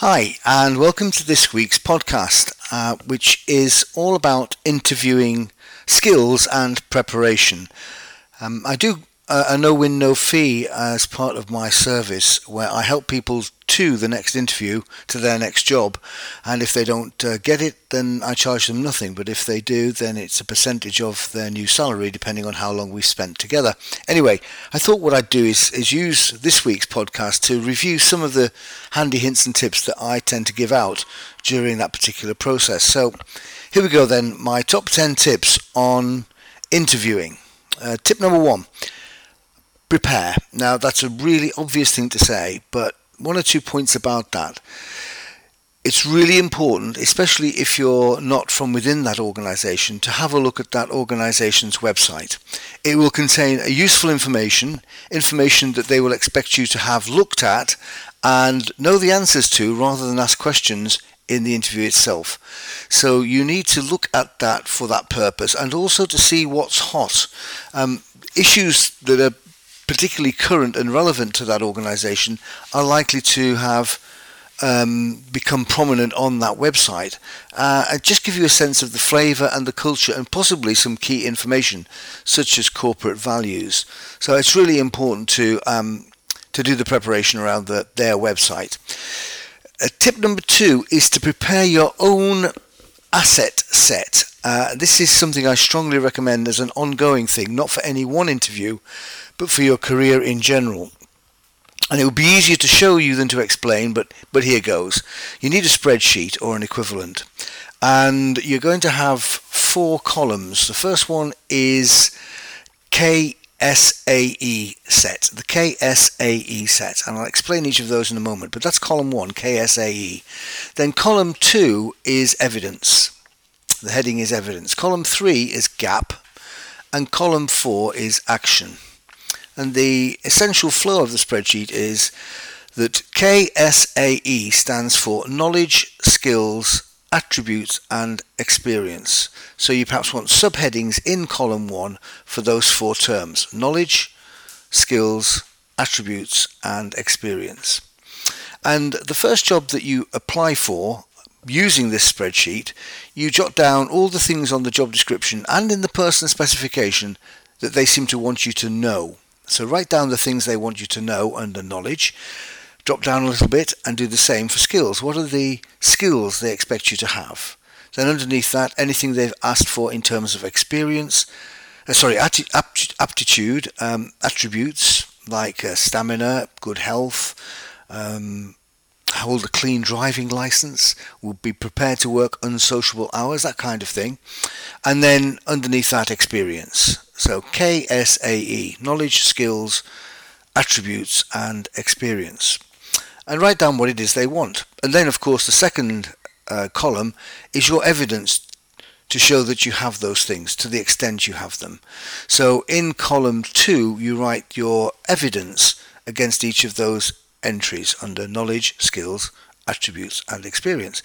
Hi, and welcome to this week's podcast, uh, which is all about interviewing skills and preparation. Um, I do a no win, no fee as part of my service where I help people to the next interview, to their next job. And if they don't uh, get it, then I charge them nothing. But if they do, then it's a percentage of their new salary, depending on how long we've spent together. Anyway, I thought what I'd do is, is use this week's podcast to review some of the handy hints and tips that I tend to give out during that particular process. So here we go then my top 10 tips on interviewing. Uh, tip number one prepare. Now, that's a really obvious thing to say, but one or two points about that. It's really important, especially if you're not from within that organization, to have a look at that organization's website. It will contain useful information, information that they will expect you to have looked at and know the answers to rather than ask questions in the interview itself. So you need to look at that for that purpose and also to see what's hot. Um, issues that are particularly current and relevant to that organisation, are likely to have um, become prominent on that website uh, and just give you a sense of the flavour and the culture and possibly some key information such as corporate values. So it's really important to um, to do the preparation around the, their website. Uh, tip number two is to prepare your own asset set. Uh, this is something I strongly recommend as an ongoing thing, not for any one interview, but for your career in general. And it would be easier to show you than to explain, but, but here goes. You need a spreadsheet or an equivalent. And you're going to have four columns. The first one is KSAE set, the KSAE set. And I'll explain each of those in a moment, but that's column one, KSAE. Then column two is evidence. The heading is evidence. Column three is gap. And column four is action. And the essential flow of the spreadsheet is that KSAE stands for knowledge, skills, attributes and experience. So you perhaps want subheadings in column 1 for those four terms knowledge, skills, attributes and experience. And the first job that you apply for using this spreadsheet, you jot down all the things on the job description and in the person specification that they seem to want you to know. So write down the things they want you to know under knowledge. Drop down a little bit and do the same for skills. What are the skills they expect you to have? Then underneath that, anything they've asked for in terms of experience, uh, sorry, aptitude, um, attributes like uh, stamina, good health, um, hold a clean driving license, will be prepared to work unsociable hours, that kind of thing. And then underneath that, experience. So KSAE, knowledge, skills, attributes, and experience. And write down what it is they want. And then, of course, the second uh, column is your evidence to show that you have those things to the extent you have them. So in column two, you write your evidence against each of those entries under knowledge, skills, attributes, and experience.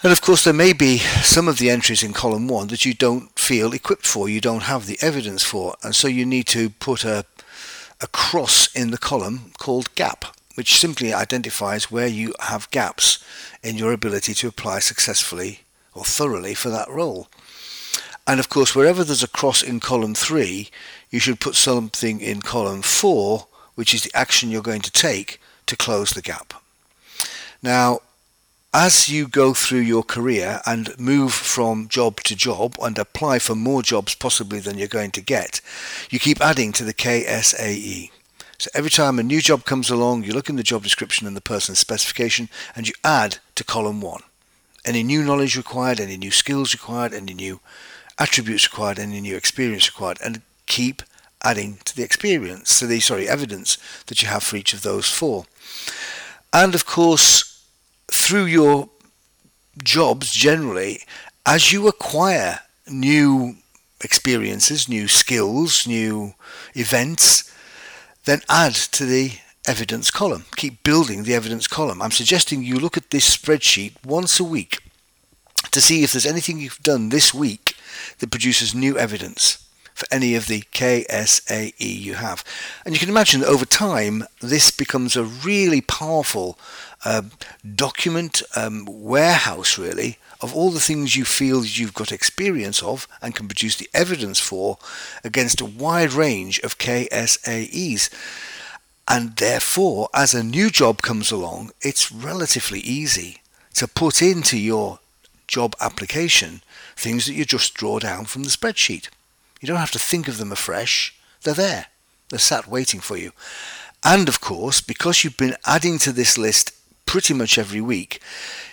And of course, there may be some of the entries in column one that you don't feel equipped for, you don't have the evidence for, and so you need to put a, a cross in the column called gap, which simply identifies where you have gaps in your ability to apply successfully or thoroughly for that role. And of course, wherever there's a cross in column three, you should put something in column four, which is the action you're going to take to close the gap. Now, as you go through your career and move from job to job and apply for more jobs possibly than you're going to get, you keep adding to the KSAE. So every time a new job comes along, you look in the job description and the person's specification and you add to column one. Any new knowledge required, any new skills required, any new attributes required, any new experience required, and keep adding to the experience, to the sorry evidence that you have for each of those four. And of course, through your jobs generally, as you acquire new experiences, new skills, new events, then add to the evidence column. Keep building the evidence column. I'm suggesting you look at this spreadsheet once a week to see if there's anything you've done this week that produces new evidence for any of the KSAE you have. And you can imagine that over time, this becomes a really powerful uh, document um, warehouse, really, of all the things you feel you've got experience of and can produce the evidence for against a wide range of KSAEs. And therefore, as a new job comes along, it's relatively easy to put into your job application things that you just draw down from the spreadsheet. You don't have to think of them afresh. They're there. They're sat waiting for you. And of course, because you've been adding to this list pretty much every week,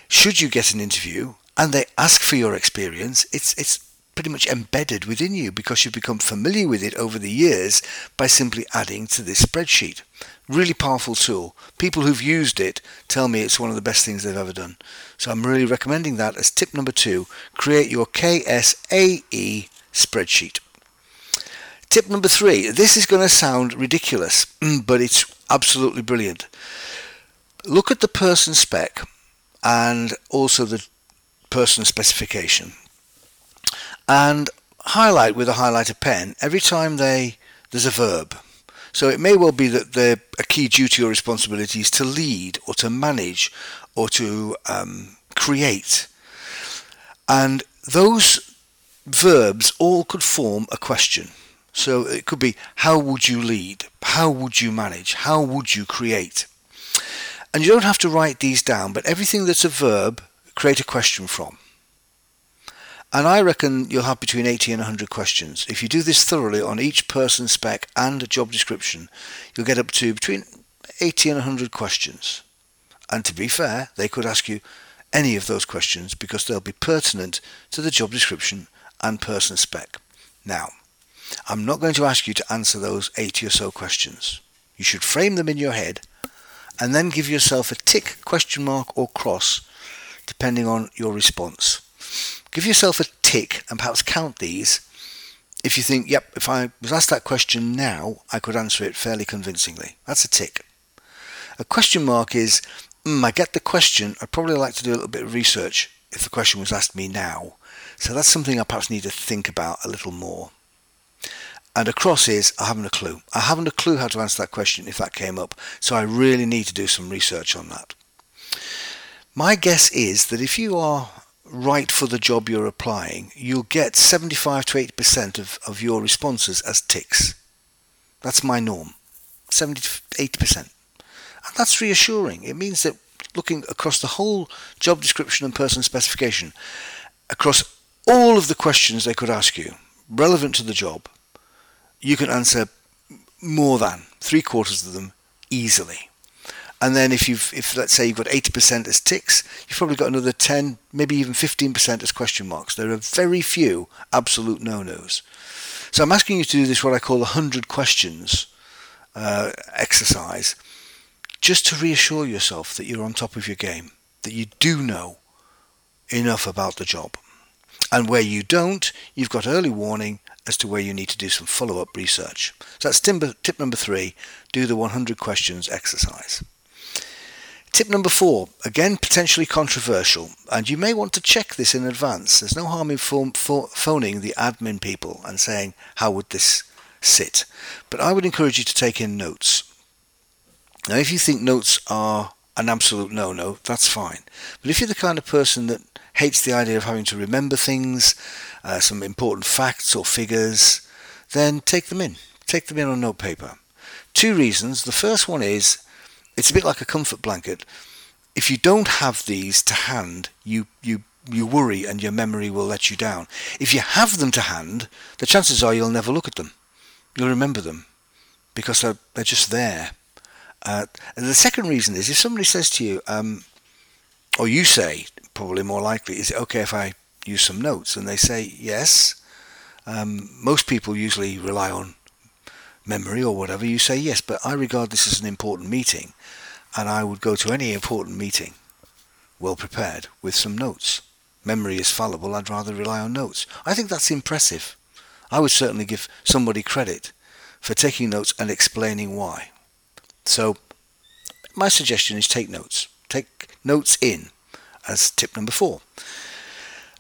should you get an interview and they ask for your experience, it's it's pretty much embedded within you because you've become familiar with it over the years by simply adding to this spreadsheet. Really powerful tool. People who've used it tell me it's one of the best things they've ever done. So I'm really recommending that as tip number two create your KSAE spreadsheet. Tip number three this is going to sound ridiculous, but it's absolutely brilliant. Look at the person spec and also the person specification and highlight with a highlighter pen every time they there's a verb. So it may well be that the, a key duty or responsibility is to lead or to manage or to um, create. And those verbs all could form a question. So it could be how would you lead? How would you manage? How would you create? And you don't have to write these down, but everything that's a verb, create a question from. And I reckon you'll have between 80 and 100 questions. If you do this thoroughly on each person spec and a job description, you'll get up to between 80 and 100 questions. And to be fair, they could ask you any of those questions because they'll be pertinent to the job description and person spec. Now, I'm not going to ask you to answer those 80 or so questions. You should frame them in your head and then give yourself a tick, question mark, or cross depending on your response. Give yourself a tick and perhaps count these if you think, yep, if I was asked that question now, I could answer it fairly convincingly. That's a tick. A question mark is, mm, I get the question, I'd probably like to do a little bit of research if the question was asked me now. So that's something I perhaps need to think about a little more. And across is, I haven't a clue. I haven't a clue how to answer that question if that came up. So I really need to do some research on that. My guess is that if you are right for the job you're applying, you'll get 75 to 80% of, of your responses as ticks. That's my norm. 70 to 80%. And that's reassuring. It means that looking across the whole job description and person specification, across all of the questions they could ask you, relevant to the job, you can answer more than three quarters of them easily. And then if you've, if let's say you've got 80% as ticks, you've probably got another 10, maybe even 15% as question marks. There are very few absolute no-nos. So I'm asking you to do this, what I call the 100 questions uh, exercise, just to reassure yourself that you're on top of your game, that you do know enough about the job. And where you don't, you've got early warning as to where you need to do some follow-up research. So that's tip number three, do the 100 questions exercise. Tip number four, again potentially controversial, and you may want to check this in advance. There's no harm in phoning the admin people and saying, how would this sit? But I would encourage you to take in notes. Now, if you think notes are an absolute no-no, that's fine. But if you're the kind of person that hates the idea of having to remember things, uh, some important facts or figures, then take them in. Take them in on notepaper. Two reasons. The first one is it's a bit like a comfort blanket. If you don't have these to hand, you, you, you worry and your memory will let you down. If you have them to hand, the chances are you'll never look at them. You'll remember them because they're, they're just there. Uh, the second reason is if somebody says to you, um, or you say, probably more likely, is it okay if I use some notes? And they say yes. Um, most people usually rely on memory or whatever, you say yes, but I regard this as an important meeting and I would go to any important meeting well prepared with some notes. Memory is fallible, I'd rather rely on notes. I think that's impressive. I would certainly give somebody credit for taking notes and explaining why. So my suggestion is take notes. Take notes in as tip number four.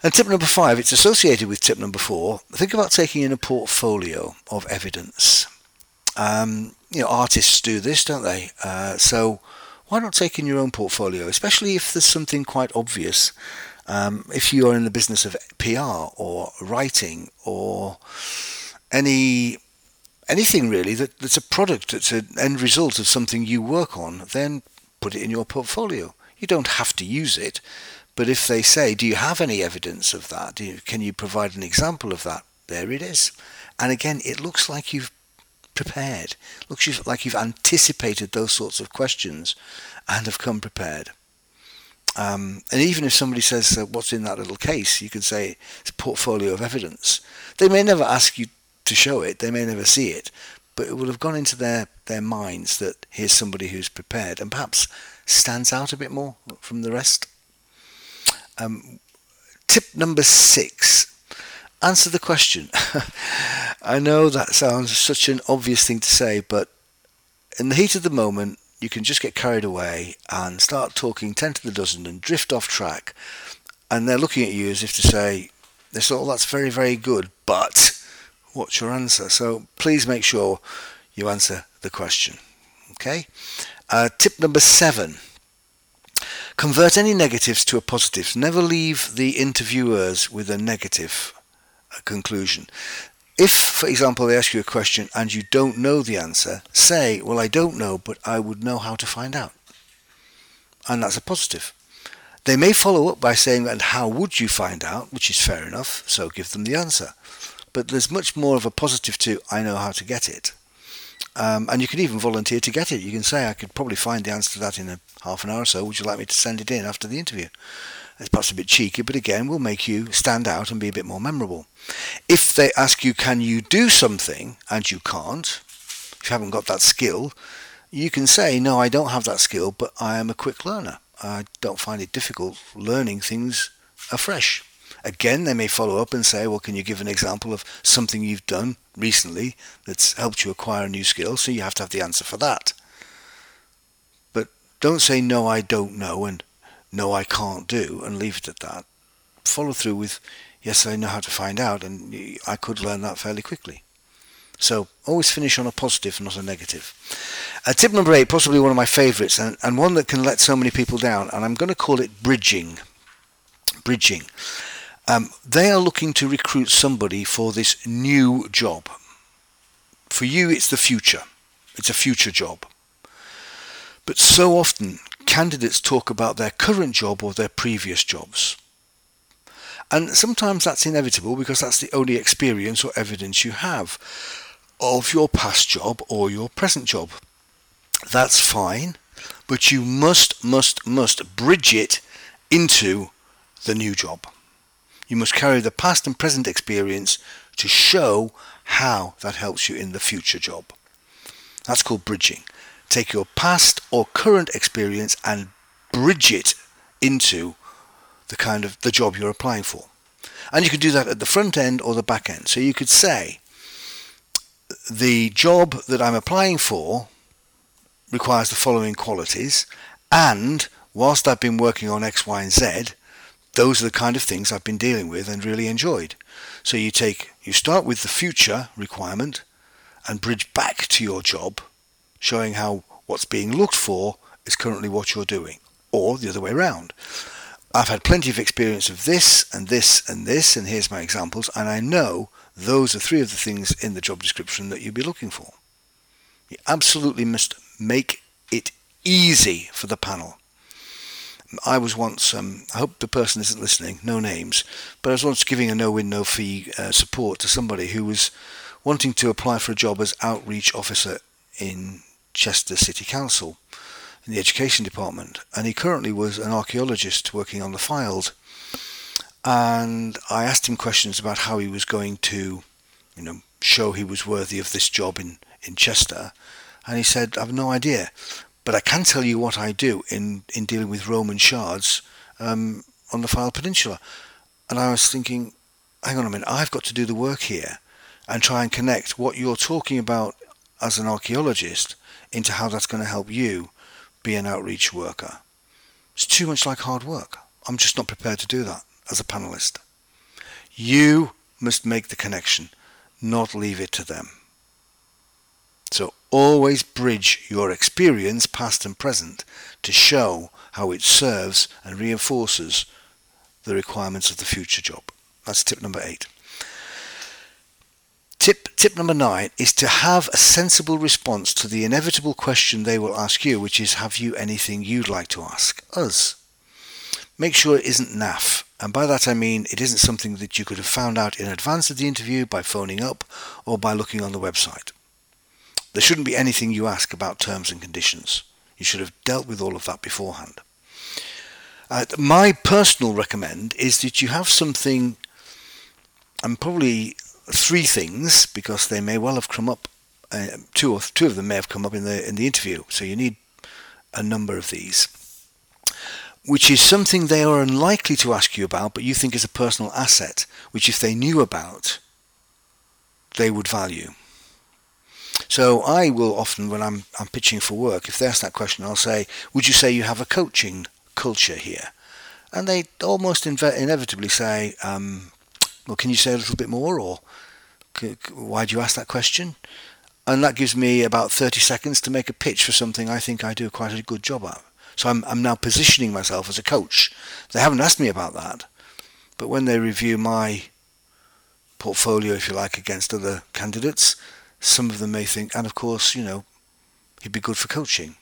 And tip number five, it's associated with tip number four. Think about taking in a portfolio of evidence. Um, you know, artists do this, don't they? Uh, so why not take in your own portfolio, especially if there's something quite obvious. Um, if you are in the business of PR or writing or any anything really that, that's a product, that's an end result of something you work on, then put it in your portfolio. You don't have to use it, but if they say, "Do you have any evidence of that? You, can you provide an example of that?" There it is. And again, it looks like you've prepared. it Looks like you've anticipated those sorts of questions and have come prepared. Um, and even if somebody says, uh, What's in that little case? you can say it's a portfolio of evidence. They may never ask you to show it, they may never see it, but it will have gone into their, their minds that here's somebody who's prepared and perhaps stands out a bit more from the rest. Um, tip number six answer the question. I know that sounds such an obvious thing to say, but in the heat of the moment, you can just get carried away and start talking 10 to the dozen and drift off track. And they're looking at you as if to say, this all that's very, very good, but what's your answer? So please make sure you answer the question. Okay? Uh, tip number seven convert any negatives to a positive. Never leave the interviewers with a negative conclusion. If, for example, they ask you a question and you don't know the answer, say, Well, I don't know, but I would know how to find out. And that's a positive. They may follow up by saying, And how would you find out? which is fair enough, so give them the answer. But there's much more of a positive to, I know how to get it. Um, and you can even volunteer to get it. You can say, I could probably find the answer to that in a half an hour or so. Would you like me to send it in after the interview? It's perhaps a bit cheeky, but again, will make you stand out and be a bit more memorable. If they ask you, can you do something, and you can't, if you haven't got that skill, you can say, no, I don't have that skill, but I am a quick learner. I don't find it difficult learning things afresh. Again, they may follow up and say, well, can you give an example of something you've done recently that's helped you acquire a new skill? So you have to have the answer for that. But don't say, no, I don't know, and no, I can't do, and leave it at that. Follow through with, yes, I know how to find out, and I could learn that fairly quickly. So always finish on a positive, not a negative. Uh, tip number eight, possibly one of my favourites, and, and one that can let so many people down, and I'm going to call it bridging. Bridging. Um, they are looking to recruit somebody for this new job. For you, it's the future. It's a future job. But so often, candidates talk about their current job or their previous jobs. And sometimes that's inevitable because that's the only experience or evidence you have of your past job or your present job. That's fine, but you must, must, must bridge it into the new job. You must carry the past and present experience to show how that helps you in the future job. That's called bridging. Take your past or current experience and bridge it into the kind of the job you're applying for. And you can do that at the front end or the back end. So you could say the job that I'm applying for requires the following qualities and whilst I've been working on X, Y and Z, those are the kind of things I've been dealing with and really enjoyed. So you take you start with the future requirement and bridge back to your job showing how what's being looked for is currently what you're doing, or the other way around. I've had plenty of experience of this and this and this, and here's my examples, and I know those are three of the things in the job description that you'll be looking for. You absolutely must make it easy for the panel. I was once, um, I hope the person isn't listening, no names, but I was once giving a no win, no fee uh, support to somebody who was wanting to apply for a job as outreach officer in Chester City Council in the education department, and he currently was an archaeologist working on the files. And I asked him questions about how he was going to, you know, show he was worthy of this job in, in Chester. And he said, I've no idea, but I can tell you what I do in, in dealing with Roman shards um, on the Fylde Peninsula. And I was thinking, hang on a minute, I've got to do the work here and try and connect what you're talking about as an archaeologist into how that's going to help you be an outreach worker. It's too much like hard work. I'm just not prepared to do that as a panelist. You must make the connection, not leave it to them. So always bridge your experience, past and present, to show how it serves and reinforces the requirements of the future job. That's tip number eight. Tip, tip number nine is to have a sensible response to the inevitable question they will ask you, which is, have you anything you'd like to ask us? Make sure it isn't naff. And by that I mean it isn't something that you could have found out in advance of the interview by phoning up or by looking on the website. There shouldn't be anything you ask about terms and conditions. You should have dealt with all of that beforehand. Uh, my personal recommend is that you have something, and probably three things, because they may well have come up. Uh, two or two of them may have come up in the in the interview, so you need a number of these. Which is something they are unlikely to ask you about, but you think is a personal asset, which if they knew about, they would value. So I will often, when I'm, I'm pitching for work, if they ask that question, I'll say, would you say you have a coaching culture here? And they almost inve- inevitably say, um, well, can you say a little bit more? Or why do you ask that question? And that gives me about 30 seconds to make a pitch for something I think I do quite a good job at. So I'm, I'm now positioning myself as a coach. They haven't asked me about that. But when they review my portfolio, if you like, against other candidates, some of them may think, and of course, you know, he'd be good for coaching.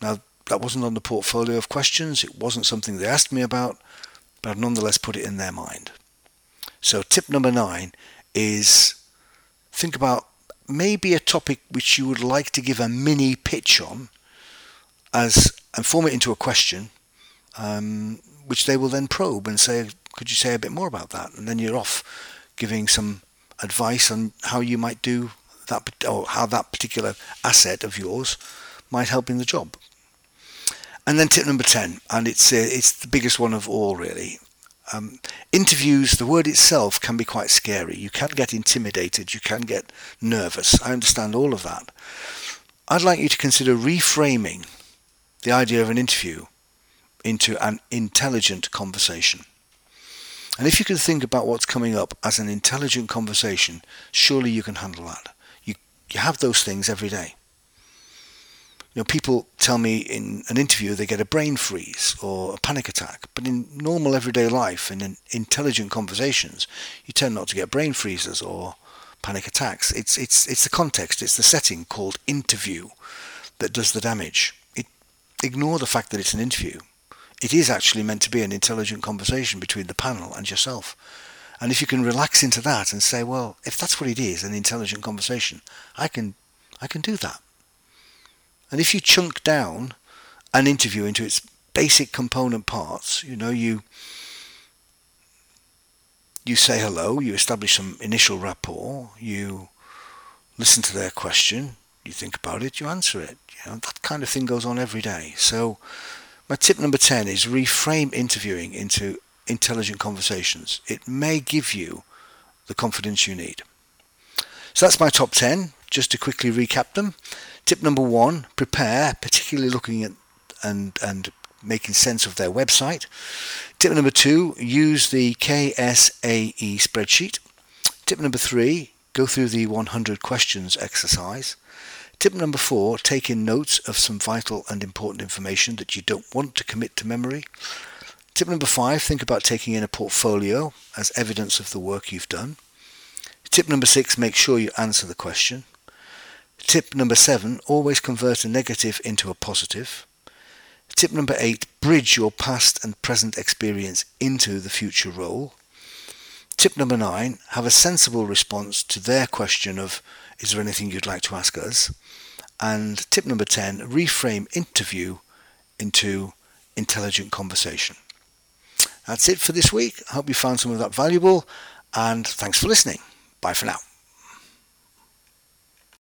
Now, that wasn't on the portfolio of questions. It wasn't something they asked me about, but I've nonetheless put it in their mind. So tip number nine is think about maybe a topic which you would like to give a mini pitch on as and form it into a question um, which they will then probe and say could you say a bit more about that and then you're off giving some advice on how you might do that or how that particular asset of yours might help in the job. And then tip number 10, and it's uh, it's the biggest one of all really. Um, interviews, the word itself can be quite scary. You can get intimidated, you can get nervous. I understand all of that. I'd like you to consider reframing the idea of an interview into an intelligent conversation. And if you can think about what's coming up as an intelligent conversation, surely you can handle that you have those things every day. You know, people tell me in an interview they get a brain freeze or a panic attack, but in normal everyday life and in intelligent conversations, you tend not to get brain freezes or panic attacks. It's it's it's the context, it's the setting called interview that does the damage. It, ignore the fact that it's an interview. It is actually meant to be an intelligent conversation between the panel and yourself. And if you can relax into that and say, well, if that's what it is, an intelligent conversation, I can, I can do that. And if you chunk down an interview into its basic component parts, you know, you you say hello, you establish some initial rapport, you listen to their question, you think about it, you answer it. You know, that kind of thing goes on every day. So my tip number 10 is reframe interviewing into intelligent conversations. It may give you the confidence you need. So that's my top 10. Just to quickly recap them. Tip number one, prepare, particularly looking at and, and making sense of their website. Tip number two, use the KSAE spreadsheet. Tip number three, go through the 100 questions exercise. Tip number four, take in notes of some vital and important information that you don't want to commit to memory. Tip number five, think about taking in a portfolio as evidence of the work you've done. Tip number six, make sure you answer the question. Tip number seven, always convert a negative into a positive. Tip number eight, bridge your past and present experience into the future role. Tip number nine, have a sensible response to their question of, is there anything you'd like to ask us? And tip number 10, reframe interview into intelligent conversation. That's it for this week. I hope you found some of that valuable and thanks for listening. Bye for now.